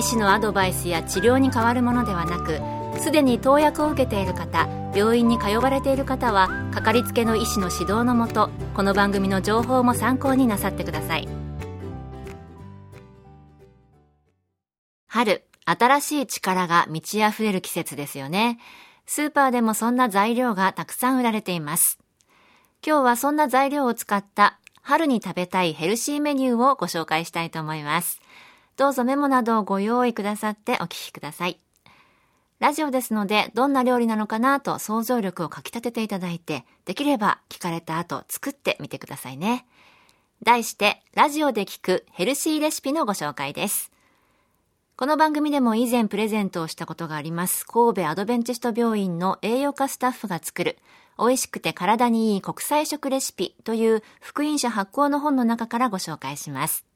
医師のアドバイスや治療に変わるものではなくすでに投薬を受けている方病院に通われている方はかかりつけの医師の指導のもとこの番組の情報も参考になさってください。春新しい力が満ち溢れる季節ですよね。スーパーでもそんな材料がたくさん売られています。今日はそんな材料を使った春に食べたいヘルシーメニューをご紹介したいと思います。どうぞメモなどをご用意くださってお聞きくださいラジオですので、どんな料理なのかなと想像力をかき立てていただいて、できれば聞かれた後作ってみてくださいね。題して、ラジオで聞くヘルシーレシピのご紹介です。この番組でも以前プレゼントをしたことがあります、神戸アドベンチスト病院の栄養価スタッフが作る、美味しくて体にいい国際食レシピという福音社発行の本の中からご紹介します。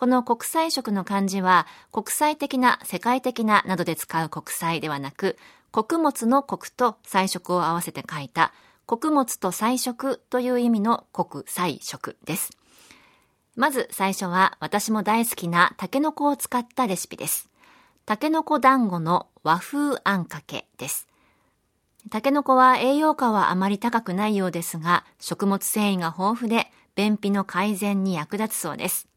この国際色の漢字は国際的な世界的ななどで使う国際ではなく穀物の国と彩色を合わせて書いた穀物と彩色という意味の国際色です。まず最初は私も大好きなタケノコを使ったレシピです。タケノコ団子の和風あんかけです。タケノコは栄養価はあまり高くないようですが、食物繊維が豊富で便秘の改善に役立つそうです。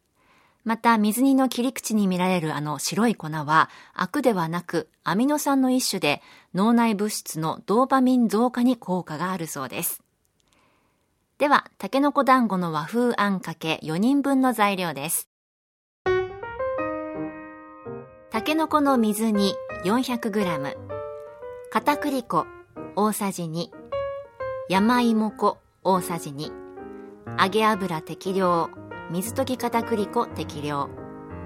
また水煮の切り口に見られるあの白い粉はアクではなくアミノ酸の一種で脳内物質のドーパミン増加に効果があるそうです。では、タケノコ団子の和風あんかけ4人分の材料です。タケノコの水煮 400g、片栗粉大さじ2、山芋粉大さじ2、揚げ油適量水溶き片栗粉適量。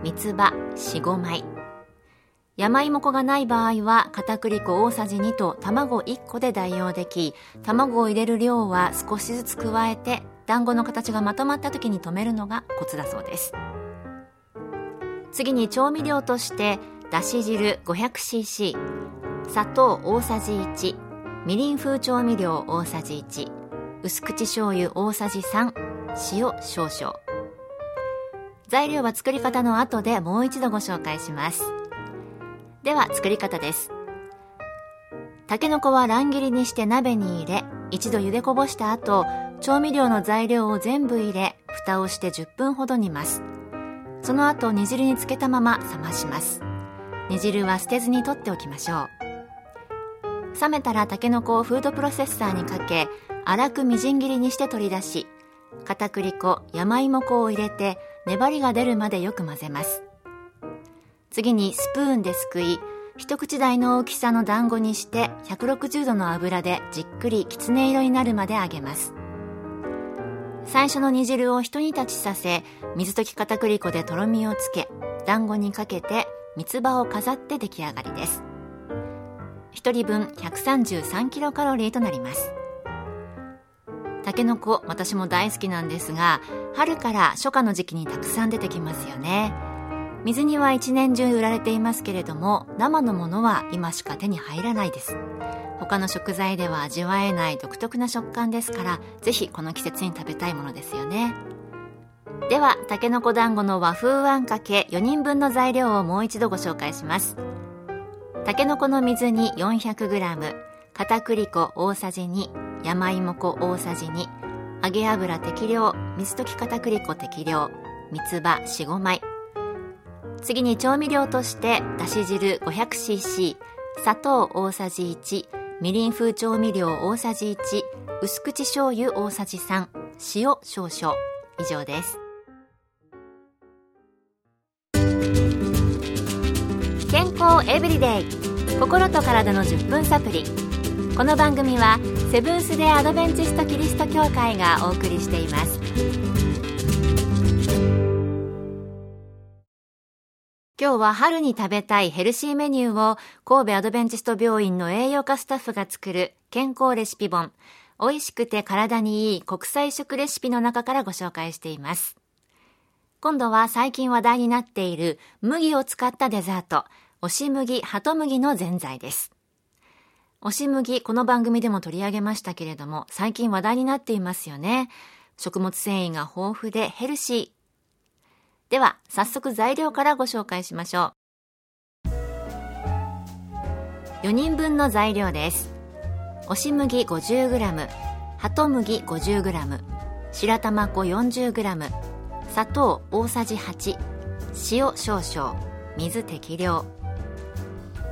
三つ葉45枚。山芋粉がない場合は片栗粉大さじ2と卵1個で代用でき卵を入れる量は少しずつ加えて団子の形がまとまった時に止めるのがコツだそうです。次に調味料としてだし汁 500cc 砂糖大さじ1みりん風調味料大さじ1薄口醤油大さじ3塩少々。材料は作り方の後でもう一度ご紹介します。では作り方です。たけのこは乱切りにして鍋に入れ一度茹でこぼした後調味料の材料を全部入れ蓋をして10分ほど煮ます。その後煮汁につけたまま冷まします。煮汁は捨てずに取っておきましょう。冷めたらたけのこをフードプロセッサーにかけ粗くみじん切りにして取り出し片栗粉山芋粉を入れて粘りが出るまでよく混ぜます。次にスプーンですくい一口大の大きさの団子にして160度の油でじっくりきつね色になるまで揚げます。最初の煮汁を一煮立ちさせ水溶き片栗粉でとろみをつけ団子にかけて三つ葉を飾って出来上がりです。1人分133キロカロリーとなります。タケノコ私も大好きなんですが春から初夏の時期にたくさん出てきますよね。水煮は一年中売られていますけれども生のものは今しか手に入らないです。他の食材では味わえない独特な食感ですからぜひこの季節に食べたいものですよね。ではたけのこ団子の和風あんかけ4人分の材料をもう一度ご紹介します。たけのこの水煮 400g 片栗粉大さじ2山芋粉大さじ2揚げ油適量水溶き片栗粉適量三つ葉45枚。次に調味料としてだし汁 500cc 砂糖大さじ1みりん風調味料大さじ1薄口醤油大さじ3塩少々。以上です。健康エブリデイ。心と体の10分サプリ。この番組はセブンス・デ・アドベンチスト・キリスト教会がお送りしています今日は春に食べたいヘルシーメニューを神戸アドベンチスト病院の栄養価スタッフが作る健康レシピ本、美味しくて体にいい国際食レシピの中からご紹介しています。今度は最近話題になっている麦を使ったデザート、押し麦、鳩麦のぜんざいです。押し麦、この番組でも取り上げましたけれども、最近話題になっていますよね。食物繊維が豊富でヘルシー。では、早速材料からご紹介しましょう。4人分の材料です。押し麦 50g、鳩麦 50g、白玉粉 40g、砂糖大さじ8、塩少々、水適量。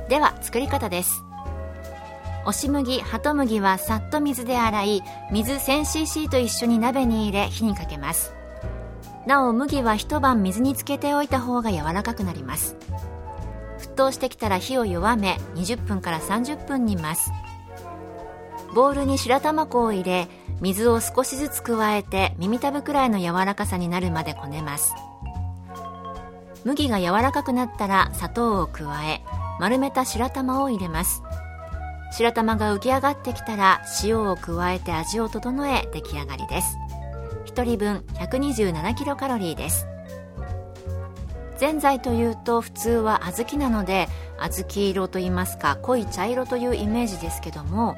では、作り方です。押し麦、鳩麦はさっと水で洗い、水 1000cc と一緒に鍋に入れ火にかけます。なお麦は一晩水につけておいた方が柔らかくなります。沸騰してきたら火を弱め20分から30分煮ます。ボウルに白玉粉を入れ水を少しずつ加えて耳たぶくらいの柔らかさになるまでこねます。麦が柔らかくなったら砂糖を加え丸めた白玉を入れます。白玉が浮き上がってきたら塩を加えて味を整え出来上がりです。1人分127キロカロリーです。ぜんざいというと普通は小豆なので小豆色といいますか濃い茶色というイメージですけども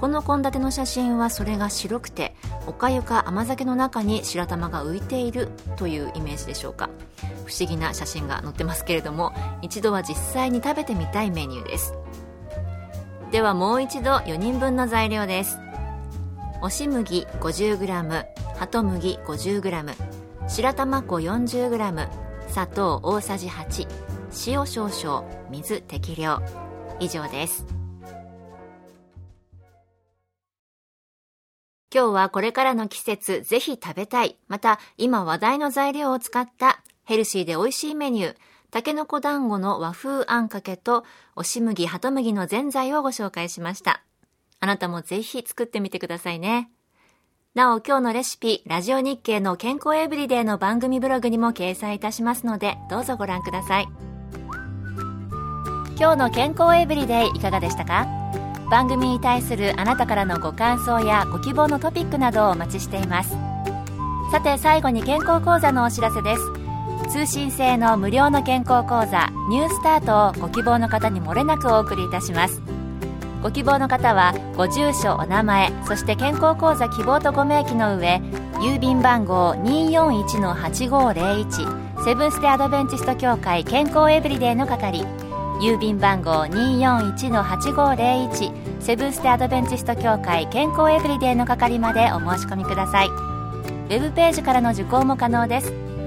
この献立の写真はそれが白くておかゆか甘酒の中に白玉が浮いているというイメージでしょうか。不思議な写真が載ってますけれども一度は実際に食べてみたいメニューです。ではもう一度4人分の材料です。押し麦 50g 鳩麦 50g 白玉粉 40g 砂糖大さじ8塩少々水適量。以上です。今日はこれからの季節ぜひ食べたい。また今話題の材料を使ったヘルシーで美味しいメニューたけのこ団子の和風あんかけと押し麦鳩麦のぜんざいをご紹介しましたあなたもぜひ作ってみてくださいねなお今日のレシピ、ラジオ日経の健康エブリデイの番組ブログにも掲載いたしますので、どうぞご覧ください。今日の健康エブリデイいかがでしたか？番組に対するあなたからのご感想やご希望のトピックなどをお待ちしています。さて最後に健康講座のお知らせです。通信制の無料の健康講座ニュースタートをご希望の方にもれなくお送りいたします。ご希望の方はご住所お名前そして健康講座希望とご明記の上郵便番号241-8501セブンス・テ・アドベンチスト協会健康エブリデイの係郵便番号241-8501セブンス・テ・アドベンチスト協会健康エブリデイの係までお申し込みくださいウェブページからの受講も可能です